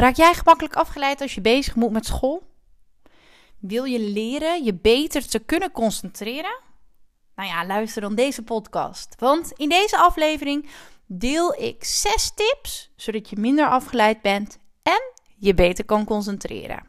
Raak jij gemakkelijk afgeleid als je bezig moet met school? Wil je leren je beter te kunnen concentreren? Nou ja, luister dan deze podcast. Want in deze aflevering deel ik zes tips zodat je minder afgeleid bent en je beter kan concentreren.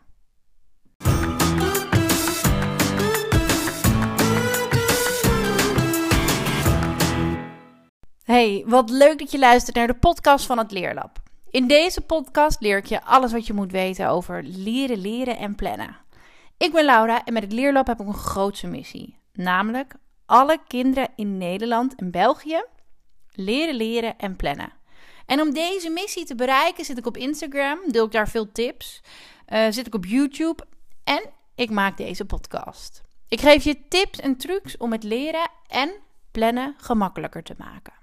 Hey, wat leuk dat je luistert naar de podcast van het Leerlab. In deze podcast leer ik je alles wat je moet weten over leren, leren en plannen. Ik ben Laura en met het Leerlab heb ik een grootse missie. Namelijk alle kinderen in Nederland en België leren, leren en plannen. En om deze missie te bereiken zit ik op Instagram, deel ik daar veel tips. Uh, zit ik op YouTube en ik maak deze podcast. Ik geef je tips en trucs om het leren en plannen gemakkelijker te maken.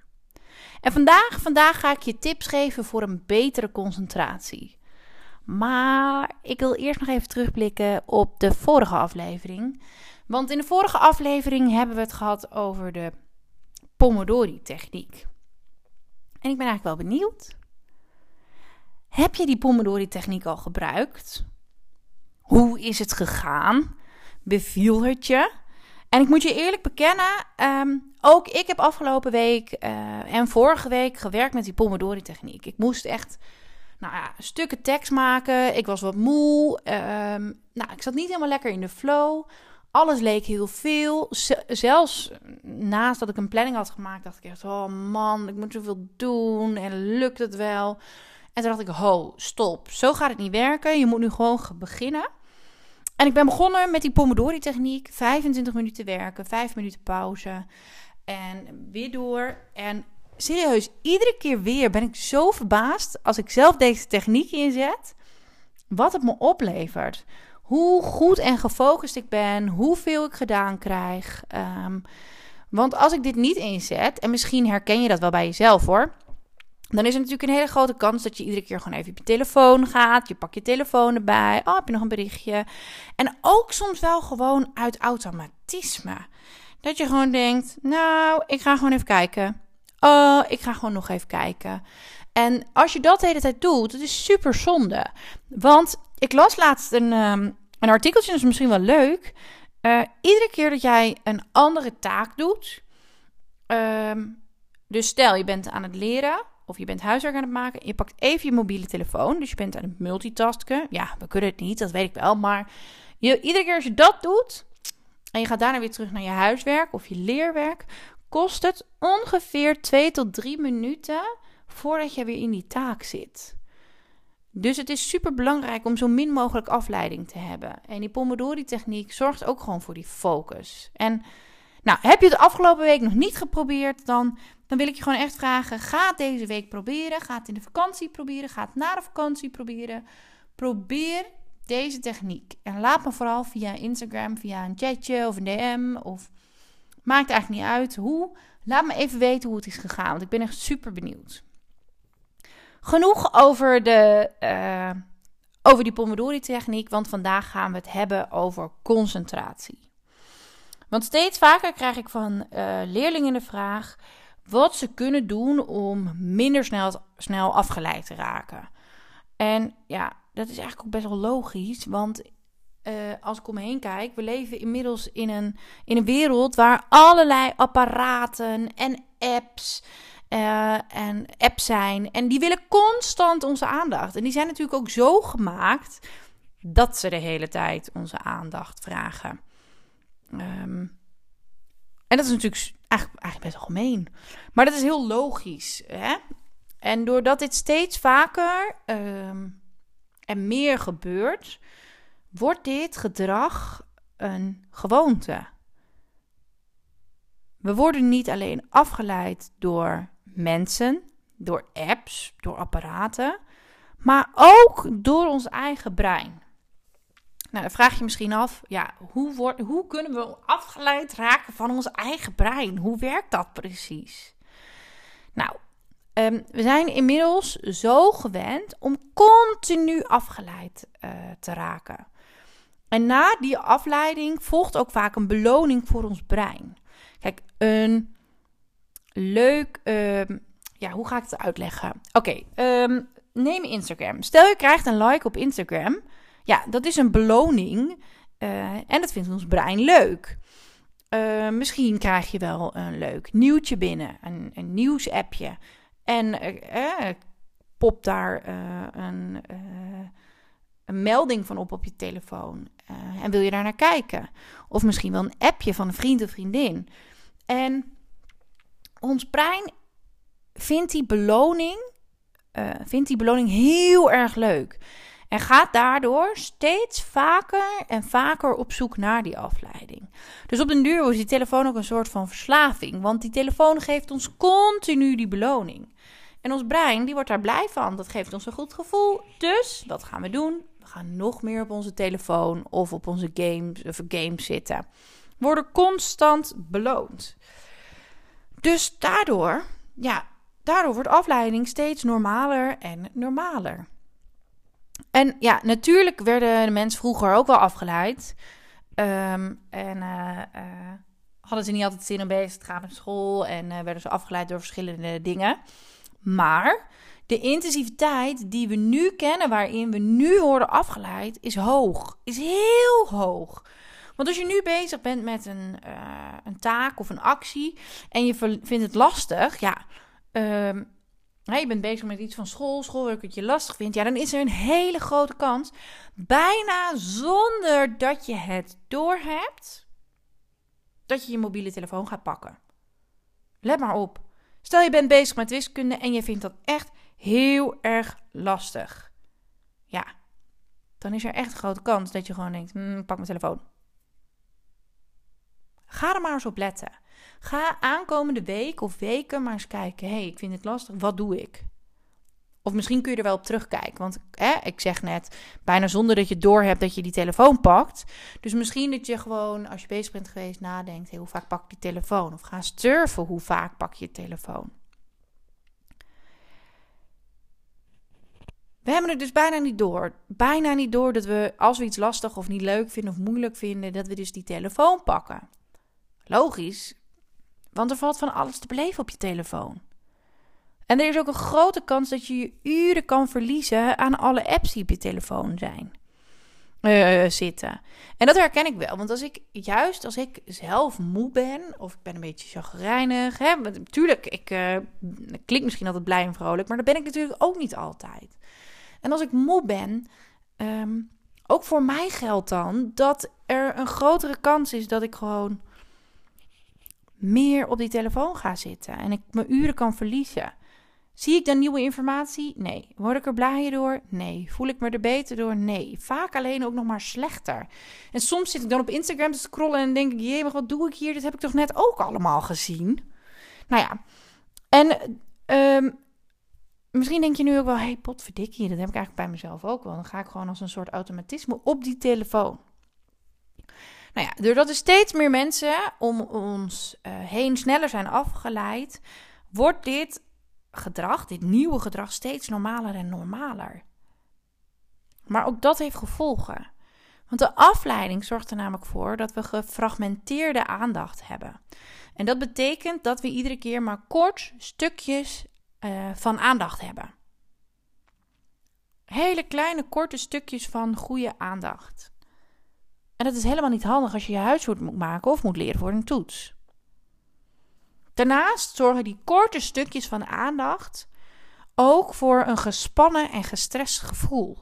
En vandaag, vandaag ga ik je tips geven voor een betere concentratie. Maar ik wil eerst nog even terugblikken op de vorige aflevering. Want in de vorige aflevering hebben we het gehad over de Pomodori-techniek. En ik ben eigenlijk wel benieuwd. Heb je die Pomodori-techniek al gebruikt? Hoe is het gegaan? Beviel het je? En ik moet je eerlijk bekennen, ehm, ook ik heb afgelopen week uh, en vorige week gewerkt met die Pomodori-techniek. Ik moest echt nou ja, stukken tekst maken. Ik was wat moe. Ehm, nou, ik zat niet helemaal lekker in de flow. Alles leek heel veel. zelfs naast dat ik een planning had gemaakt, dacht ik echt: oh man, ik moet zoveel doen en lukt het wel? En toen dacht ik: ho, stop. Zo gaat het niet werken. Je moet nu gewoon beginnen. En ik ben begonnen met die Pomodori-techniek. 25 minuten werken, 5 minuten pauze. En weer door. En serieus, iedere keer weer ben ik zo verbaasd als ik zelf deze techniek inzet. Wat het me oplevert. Hoe goed en gefocust ik ben. Hoeveel ik gedaan krijg. Um, want als ik dit niet inzet, en misschien herken je dat wel bij jezelf hoor dan is er natuurlijk een hele grote kans dat je iedere keer gewoon even op je telefoon gaat. Je pakt je telefoon erbij. Oh, heb je nog een berichtje? En ook soms wel gewoon uit automatisme. Dat je gewoon denkt, nou, ik ga gewoon even kijken. Oh, ik ga gewoon nog even kijken. En als je dat de hele tijd doet, dat is super zonde. Want ik las laatst een, um, een artikeltje, dat is misschien wel leuk. Uh, iedere keer dat jij een andere taak doet. Um, dus stel, je bent aan het leren of je bent huiswerk aan het maken. Je pakt even je mobiele telefoon. Dus je bent aan het multitasken. Ja, we kunnen het niet, dat weet ik wel. Maar je, iedere keer als je dat doet. En je gaat daarna weer terug naar je huiswerk of je leerwerk. Kost het ongeveer 2 tot 3 minuten voordat je weer in die taak zit. Dus het is super belangrijk om zo min mogelijk afleiding te hebben. En die Pomodori-techniek zorgt ook gewoon voor die focus. En nou, heb je het afgelopen week nog niet geprobeerd, dan dan wil ik je gewoon echt vragen: ga deze week proberen. Ga het in de vakantie proberen. Ga het na de vakantie proberen. Probeer deze techniek. En laat me vooral via Instagram, via een chatje of een DM. Of maakt eigenlijk niet uit hoe. Laat me even weten hoe het is gegaan. Want ik ben echt super benieuwd. Genoeg over, de, uh, over die Pomodori-techniek. Want vandaag gaan we het hebben over concentratie. Want steeds vaker krijg ik van uh, leerlingen de vraag: wat ze kunnen doen om minder snel, snel afgeleid te raken. En ja, dat is eigenlijk ook best wel logisch, want uh, als ik om me heen kijk, we leven inmiddels in een, in een wereld waar allerlei apparaten en apps uh, en apps zijn. En die willen constant onze aandacht. En die zijn natuurlijk ook zo gemaakt dat ze de hele tijd onze aandacht vragen. Um, en dat is natuurlijk eigenlijk, eigenlijk best wel gemeen. Maar dat is heel logisch. Hè? En doordat dit steeds vaker um, en meer gebeurt, wordt dit gedrag een gewoonte. We worden niet alleen afgeleid door mensen, door apps, door apparaten, maar ook door ons eigen brein. Nou, dan vraag je misschien af, ja, hoe, wordt, hoe kunnen we afgeleid raken van ons eigen brein? Hoe werkt dat precies? Nou, um, we zijn inmiddels zo gewend om continu afgeleid uh, te raken. En na die afleiding volgt ook vaak een beloning voor ons brein. Kijk, een leuk, um, ja, hoe ga ik het uitleggen? Oké, um, neem Instagram. Stel je krijgt een like op Instagram. Ja, dat is een beloning. Uh, en dat vindt ons brein leuk. Uh, misschien krijg je wel een leuk nieuwtje binnen, een, een nieuwsappje. En uh, pop daar een, een melding van op op je telefoon. en wil je daar naar kijken? Of misschien wel een appje van een vriend of vriendin. En ons brein vindt die beloning, vindt die beloning heel erg leuk. En gaat daardoor steeds vaker en vaker op zoek naar die afleiding. Dus op den duur wordt die telefoon ook een soort van verslaving. Want die telefoon geeft ons continu die beloning. En ons brein die wordt daar blij van. Dat geeft ons een goed gevoel. Dus wat gaan we doen? We gaan nog meer op onze telefoon of op onze games of games zitten. We worden constant beloond. Dus daardoor, ja, daardoor wordt afleiding steeds normaler en normaler. En ja, natuurlijk werden de mensen vroeger ook wel afgeleid. Ehm, en uh, uh, hadden ze niet altijd zin om bezig te gaan met school. En uh, werden ze afgeleid door verschillende dingen. Maar de intensiviteit die we nu kennen, waarin we nu worden afgeleid, is hoog. Is heel hoog. Want als je nu bezig bent met een, een taak of een actie en je vindt het lastig, ja, um, je bent bezig met iets van school, schoolwerk dat je lastig vindt, ja, dan is er een hele grote kans, bijna zonder dat je het doorhebt, dat je je mobiele telefoon gaat pakken. Let maar op. Stel je bent bezig met wiskunde en je vindt dat echt heel erg lastig. Ja, dan is er echt een grote kans dat je gewoon denkt: hm, pak mijn telefoon. Ga er maar eens op letten. Ga aankomende week of weken maar eens kijken. hey, ik vind het lastig. Wat doe ik? Of misschien kun je er wel op terugkijken. Want ik zeg net, bijna zonder dat je doorhebt dat je die telefoon pakt. Dus misschien dat je gewoon, als je bezig bent geweest, nadenkt: hey, hoe vaak pak ik die telefoon? Of ga surfen, hoe vaak pak je je telefoon? We hebben het dus bijna niet door. Bijna niet door dat we, als we iets lastig of niet leuk vinden of moeilijk vinden, dat we dus die telefoon pakken. Logisch, want er valt van alles te beleven op je telefoon. En er is ook een grote kans dat je je uren kan verliezen aan alle apps die op je telefoon zijn. Uh, zitten. En dat herken ik wel. Want als ik, juist als ik zelf moe ben, of ik ben een beetje chagrijnig. Hè, natuurlijk, ik uh, klink misschien altijd blij en vrolijk, maar dat ben ik natuurlijk ook niet altijd. En als ik moe ben, um, ook voor mij geldt dan dat er een grotere kans is dat ik gewoon meer op die telefoon ga zitten en ik mijn uren kan verliezen. Zie ik dan nieuwe informatie? Nee. Word ik er blijer door? Nee. Voel ik me er beter door? Nee. Vaak alleen ook nog maar slechter. En soms zit ik dan op Instagram te scrollen en denk ik: jee, wat doe ik hier? Dit heb ik toch net ook allemaal gezien? Nou ja. En um, misschien denk je nu ook wel: hey, potverdikkie, dat heb ik eigenlijk bij mezelf ook wel. Dan ga ik gewoon als een soort automatisme op die telefoon. Nou ja, doordat er steeds meer mensen om ons uh, heen sneller zijn afgeleid, wordt dit gedrag, dit nieuwe gedrag, steeds normaler en normaler. Maar ook dat heeft gevolgen. Want de afleiding zorgt er namelijk voor dat we gefragmenteerde aandacht hebben. En dat betekent dat we iedere keer maar kort stukjes uh, van aandacht hebben. Hele kleine, korte stukjes van goede aandacht. En dat is helemaal niet handig als je je huiswerk moet maken of moet leren voor een toets. Daarnaast zorgen die korte stukjes van aandacht ook voor een gespannen en gestrest gevoel.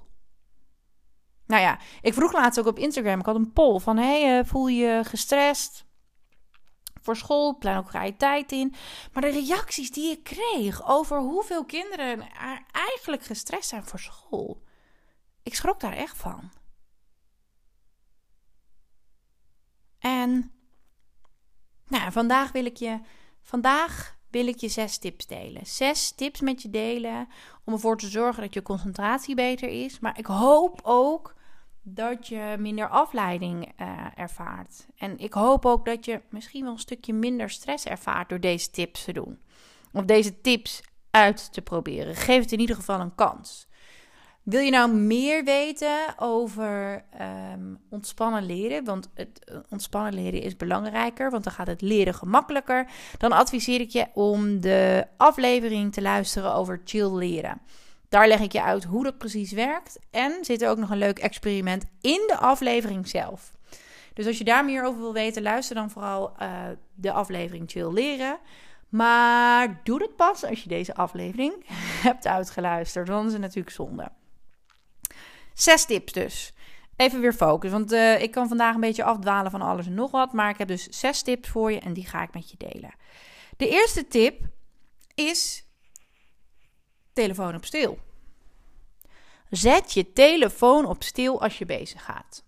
Nou ja, ik vroeg laatst ook op Instagram, ik had een poll van, hey, eh, voel je gestrest voor school, plan ook vrije tijd in. Maar de reacties die ik kreeg over hoeveel kinderen er eigenlijk gestrest zijn voor school, ik schrok daar echt van. En nou, vandaag wil ik je, vandaag wil ik je zes tips delen. Zes tips met je delen om ervoor te zorgen dat je concentratie beter is. Maar ik hoop ook dat je minder afleiding uh, ervaart. En ik hoop ook dat je misschien wel een stukje minder stress ervaart door deze tips te doen. Of deze tips uit te proberen. Geef het in ieder geval een kans. Wil je nou meer weten over um, ontspannen leren? Want het eh, ontspannen leren is belangrijker, want dan gaat het leren gemakkelijker. Dan adviseer ik je om de aflevering te luisteren over chill leren. Daar leg ik je uit hoe dat precies werkt. En zit er ook nog een leuk experiment in de aflevering zelf. Dus als je daar meer over wil weten, luister dan vooral uh, de aflevering Chill Leren. Maar doe het pas als je deze aflevering hebt uitgeluisterd. Dan is het natuurlijk zonde. Zes tips dus. Even weer focus, want uh, ik kan vandaag een beetje afdwalen van alles en nog wat. Maar ik heb dus zes tips voor je en die ga ik met je delen. De eerste tip is telefoon op stil. Zet je telefoon op stil als je bezig gaat.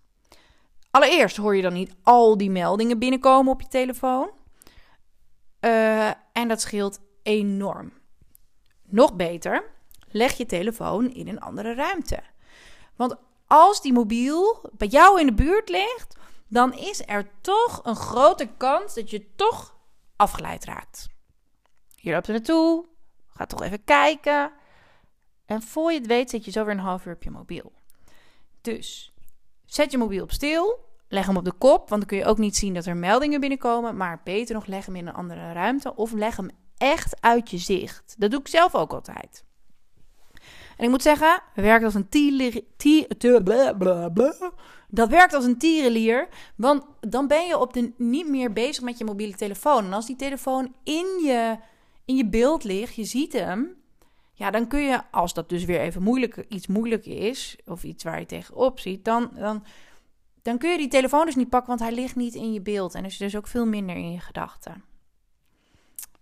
Allereerst hoor je dan niet al die meldingen binnenkomen op je telefoon. Uh, en dat scheelt enorm. Nog beter, leg je telefoon in een andere ruimte. Want als die mobiel bij jou in de buurt ligt, dan is er toch een grote kans dat je toch afgeleid raakt. Je loopt er naartoe, gaat toch even kijken. En voor je het weet zit je zo weer een half uur op je mobiel. Dus zet je mobiel op stil. Leg hem op de kop, want dan kun je ook niet zien dat er meldingen binnenkomen. Maar beter nog, leg hem in een andere ruimte of leg hem echt uit je zicht. Dat doe ik zelf ook altijd. En ik moet zeggen, werkt als een tier, dat werkt als een tierenlier, want dan ben je op de, niet meer bezig met je mobiele telefoon. En als die telefoon in je, in je beeld ligt, je ziet hem, ja, dan kun je, als dat dus weer even moeilijk, iets moeilijk is, of iets waar je tegenop ziet, dan, dan, dan kun je die telefoon dus niet pakken, want hij ligt niet in je beeld. En is dus ook veel minder in je gedachten.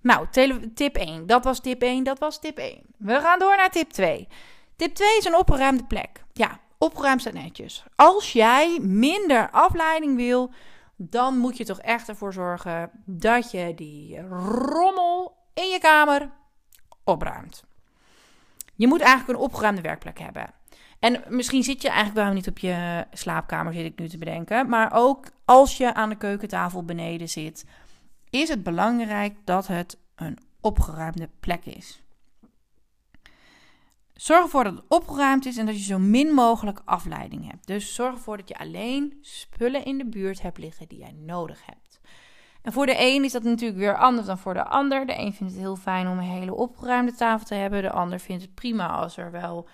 Nou, tip 1. Dat was tip 1, dat was tip 1. We gaan door naar tip 2. Tip 2 is een opgeruimde plek. Ja, opgeruimd staat netjes. Als jij minder afleiding wil, dan moet je toch echt ervoor zorgen dat je die rommel in je kamer opruimt. Je moet eigenlijk een opgeruimde werkplek hebben. En misschien zit je eigenlijk wel niet op je slaapkamer, zit ik nu te bedenken. Maar ook als je aan de keukentafel beneden zit, is het belangrijk dat het een opgeruimde plek is. Zorg ervoor dat het opgeruimd is en dat je zo min mogelijk afleiding hebt. Dus zorg ervoor dat je alleen spullen in de buurt hebt liggen die jij nodig hebt. En voor de een is dat natuurlijk weer anders dan voor de ander. De een vindt het heel fijn om een hele opgeruimde tafel te hebben. De ander vindt het prima als er wel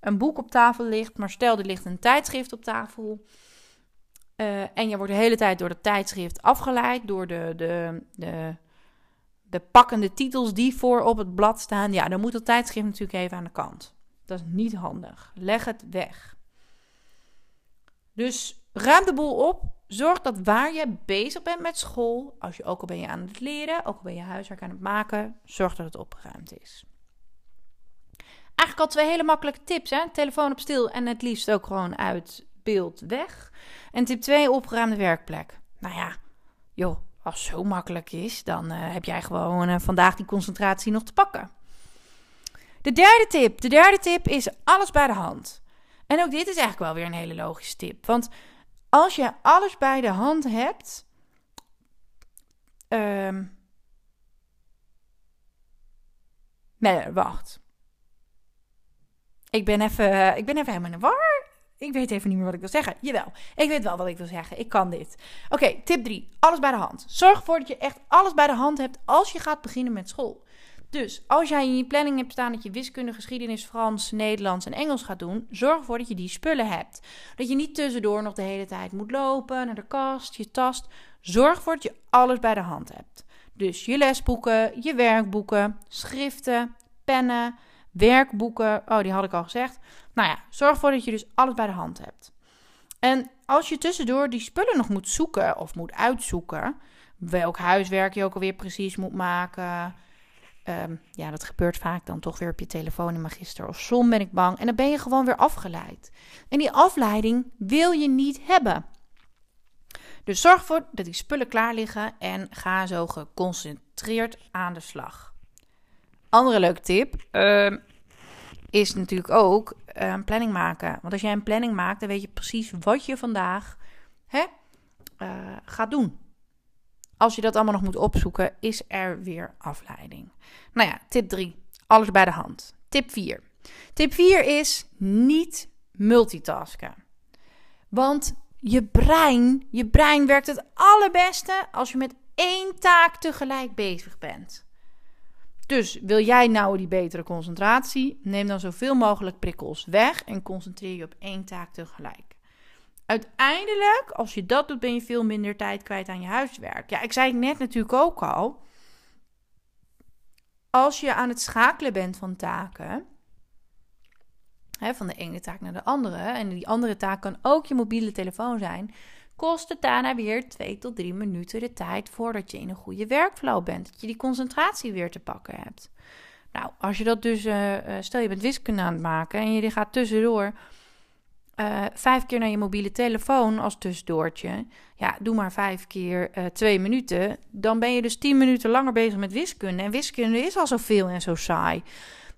een boek op tafel ligt. Maar stel, er ligt een tijdschrift op tafel. Uh, en je wordt de hele tijd door het tijdschrift afgeleid. Door de, de, de, de pakkende titels die voor op het blad staan. Ja, dan moet dat tijdschrift natuurlijk even aan de kant. Dat is niet handig. Leg het weg. Dus ruim de boel op. Zorg dat waar je bezig bent met school, als je ook al ben je aan het leren, ook al ben je huiswerk aan het maken, zorg dat het opgeruimd is. Eigenlijk al twee hele makkelijke tips. Hè? Telefoon op stil en het liefst ook gewoon uit beeld weg. En tip 2, opgeruimde werkplek. Nou ja, joh, als het zo makkelijk is, dan uh, heb jij gewoon uh, vandaag die concentratie nog te pakken. De derde tip. De derde tip is alles bij de hand. En ook dit is eigenlijk wel weer een hele logische tip. Want als je alles bij de hand hebt. Um, nee, wacht. Ik ben even, eh, ik ben even helemaal in de war. Ik weet even niet meer wat ik wil zeggen. Jawel, ik weet wel wat ik wil zeggen. Ik kan dit. Oké, tip 3. Alles bij de hand. Zorg ervoor dat je echt alles bij de hand hebt als je gaat beginnen met school. Dus als jij in je planning hebt staan dat je wiskunde, geschiedenis, Frans, Nederlands en Engels gaat doen, zorg ervoor dat je die spullen hebt. Dat je niet tussendoor nog de hele tijd moet lopen naar de kast, je tast. Zorg ervoor dat je alles bij de hand hebt. Dus je lesboeken, je werkboeken, schriften, pennen, werkboeken. Oh, die had ik al gezegd. Nou ja, zorg ervoor dat je dus alles bij de hand hebt. En als je tussendoor die spullen nog moet zoeken of moet uitzoeken, welk huiswerk je ook alweer precies moet maken. Ehm, ja, dat gebeurt vaak dan toch weer op je telefoon in Magister of Som ben ik bang. En dan ben je gewoon weer afgeleid. En die afleiding wil je niet hebben. Dus zorg ervoor dat die spullen klaar liggen en ga zo geconcentreerd aan de slag. Andere leuke tip uh, is natuurlijk ook een planning maken. Want als jij een planning maakt, dan weet je precies wat je vandaag hè, uh, gaat doen. Als je dat allemaal nog moet opzoeken, is er weer afleiding. Nou ja, tip 3. Alles bij de hand. Tip 4. Tip 4 is niet multitasken. Want je brein, je brein werkt het allerbeste als je met één taak tegelijk bezig bent. Dus wil jij nou die betere concentratie? Neem dan zoveel mogelijk prikkels weg en concentreer je op één taak tegelijk. Uiteindelijk, als je dat doet, ben je veel minder tijd kwijt aan je huiswerk. Ja, ik zei het net natuurlijk ook al. Als je aan het schakelen bent van taken, hè, van de ene taak naar de andere, en die andere taak kan ook je mobiele telefoon zijn, kost het daarna weer twee tot drie minuten de tijd voordat je in een goede werkflow bent. Dat je die concentratie weer te pakken hebt. Nou, als je dat dus, uh, stel je bent wiskunde aan het maken en je gaat tussendoor uh, vijf keer naar je mobiele telefoon als tussendoortje. Ja, doe maar vijf keer twee minuten. Dan ben je dus tien minuten langer bezig met wiskunde. En wiskunde is al zoveel en zo saai.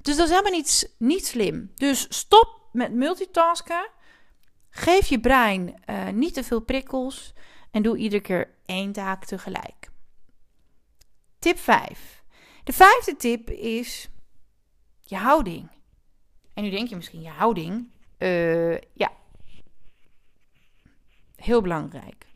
Dus dat is helemaal niet, niet slim. Dus stop met multitasken. Geef je brein uh, niet te veel prikkels. En doe iedere keer één taak tegelijk. Tip 5. De vijfde tip is je houding. En nu denk je misschien, je houding. Uh, ja, heel belangrijk.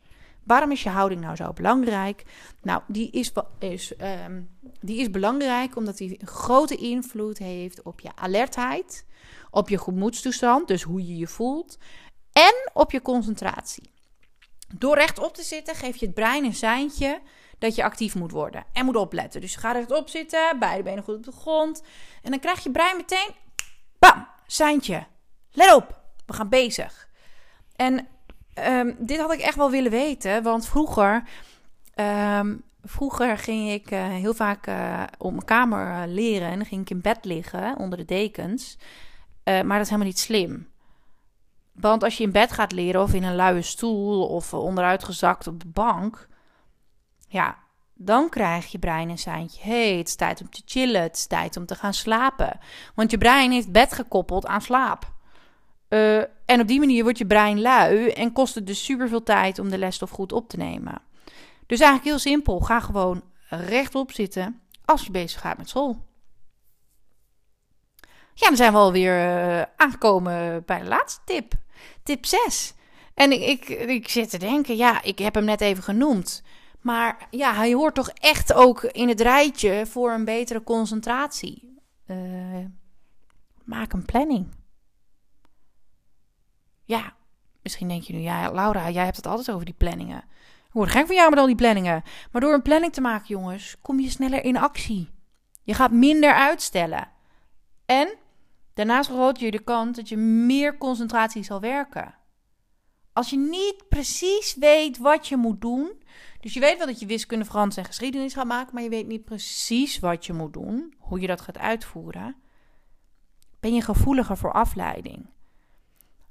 Waarom is je houding nou zo belangrijk? Nou, die is, is, um, die is belangrijk omdat die een grote invloed heeft op je alertheid, op je gemoedstoestand, dus hoe je je voelt, en op je concentratie. Door rechtop te zitten geef je het brein een seintje dat je actief moet worden en moet opletten. Dus gaat rechtop zitten, beide benen goed op de grond. En dan krijg je brein meteen, bam, seintje. Let op, we gaan bezig. En um, dit had ik echt wel willen weten, want vroeger, um, vroeger ging ik uh, heel vaak uh, op mijn kamer uh, leren en dan ging ik in bed liggen onder de dekens. maar dat is helemaal niet slim. Want als je in bed gaat leren of in een luie stoel of onderuitgezakt op de bank, ja, dan krijg je brein een seintje. hey, het is tijd om te chillen, het is tijd om te gaan slapen. Want je brein heeft bed gekoppeld aan slaap. Uh, en op die manier wordt je brein lui en kost het dus super veel tijd om de lesstof goed op te nemen. Dus eigenlijk heel simpel. Ga gewoon rechtop zitten als je bezig gaat met school. Ja, dan zijn we alweer uh, aangekomen bij de laatste tip. Tip 6. En ik, ik, ik zit te denken, ja, ik heb hem net even genoemd. Maar ja, hij hoort toch echt ook in het rijtje voor een betere concentratie. Uh, maak een planning. Ja, misschien denk je nu, ja, Laura, jij hebt het altijd over die planningen. Ik word gek van jou met al die planningen. Maar door een planning te maken, jongens, kom je sneller in actie. Je gaat minder uitstellen. En daarnaast vergroot je de kans dat je meer concentratie zal werken. Als je niet precies weet wat je moet doen. Dus je weet wel dat je wiskunde, Frans en geschiedenis gaat maken. Maar je weet niet precies wat je moet doen. Hoe je dat gaat uitvoeren. Ben je gevoeliger voor afleiding.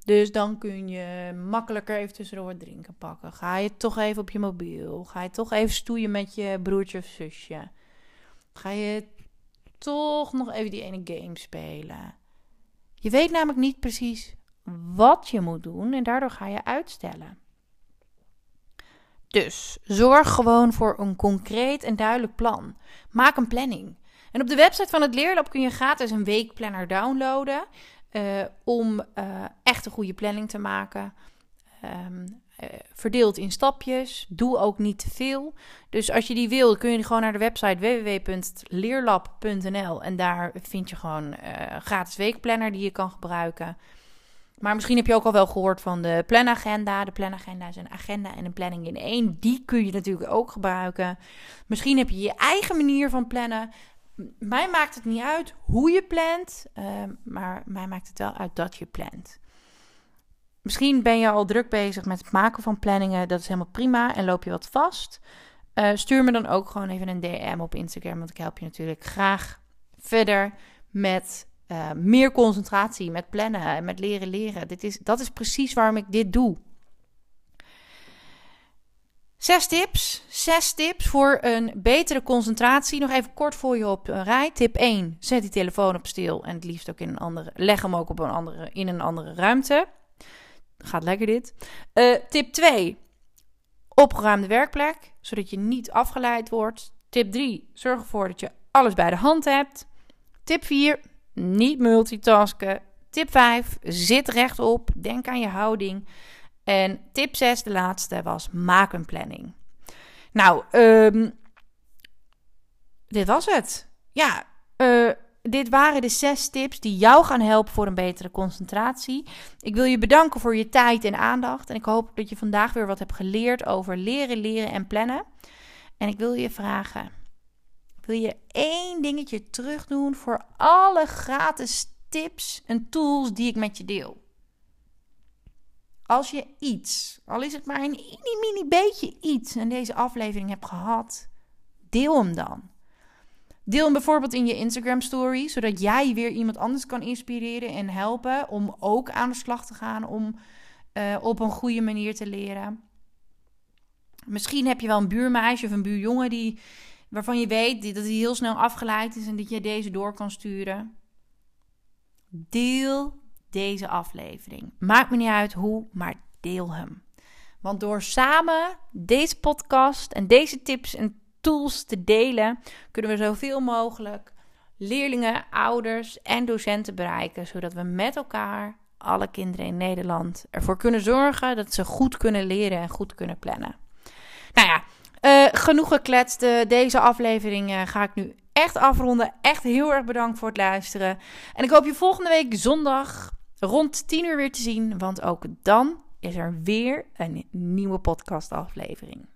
Dus dan kun je makkelijker even tussendoor wat drinken pakken. Ga je toch even op je mobiel. Ga je toch even stoeien met je broertje of zusje. Ga je toch nog even die ene game spelen. Je weet namelijk niet precies wat je moet doen en daardoor ga je uitstellen. Dus zorg gewoon voor een concreet en duidelijk plan. Maak een planning. En op de website van het Leerlab kun je gratis een weekplanner downloaden. Uh, om uh, echt een goede planning te maken. Uh, verdeeld in stapjes. Doe ook niet te veel. Dus als je die wil, kun je gewoon naar de website www.leerlab.nl. En daar vind je gewoon een gratis weekplanner die je kan gebruiken. Maar misschien heb je ook al wel gehoord van de planagenda. De planagenda is een agenda en een planning in één. Die kun je natuurlijk ook gebruiken. Misschien heb je je eigen manier van plannen mij maakt het niet uit hoe je plant, uh, maar mij maakt het wel uit dat je plant. Misschien ben je al druk bezig met het maken van planningen. Dat is helemaal prima. En loop je wat vast. Uh, stuur me dan ook gewoon even een DM op Instagram. Want ik help je natuurlijk graag verder met uh, meer concentratie, met plannen en met leren leren. Dit is, dat is precies waarom ik dit doe. Zes tips. Zes tips voor een betere concentratie. Nog even kort voor je op rij. Tip 1. Zet die telefoon op stil. En het liefst ook in een andere. Leg hem ook op een andere, in een andere ruimte. Gaat lekker dit. Uh, tip 2. Opgeruimde werkplek. Zodat je niet afgeleid wordt. Tip 3. Zorg ervoor dat je alles bij de hand hebt. Tip 4. Niet multitasken. Tip 5. Zit rechtop. Denk aan je houding. En tip 6, de laatste, was maak een planning. Nou, um, dit was het. Ja, eh, dit waren de zes tips die jou gaan helpen voor een betere concentratie. Ik wil je bedanken voor je tijd en aandacht. En ik hoop dat je vandaag weer wat hebt geleerd over leren, leren en plannen. En ik wil je vragen: wil je één dingetje terugdoen voor alle gratis tips en tools die ik met je deel? Als je iets, al is het maar een mini, mini beetje iets, in deze aflevering hebt gehad, deel hem dan. Deel hem bijvoorbeeld in je Instagram story, zodat jij weer iemand anders kan inspireren en helpen om ook aan de slag te gaan om uh, op een goede manier te leren. Misschien heb je wel een buurmeisje of een buurjongen die, waarvan je weet dat hij heel snel afgeleid is en dat je deze door kan sturen. Deel deze aflevering. Maakt me niet uit hoe, maar deel hem. Want door samen deze podcast en deze tips en tools te delen, kunnen we zoveel mogelijk leerlingen, ouders en docenten bereiken, zodat we met elkaar, alle kinderen in Nederland, ervoor kunnen zorgen dat ze goed kunnen leren en goed kunnen plannen. Nou ja, uh, genoeg gekletst. deze aflevering uh, ga ik nu echt afronden. Echt heel erg bedankt voor het luisteren. En ik hoop je volgende week zondag rond 10 uur weer te zien, want ook dan is er weer een nieuwe podcast aflevering.